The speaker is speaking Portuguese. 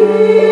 Senhor.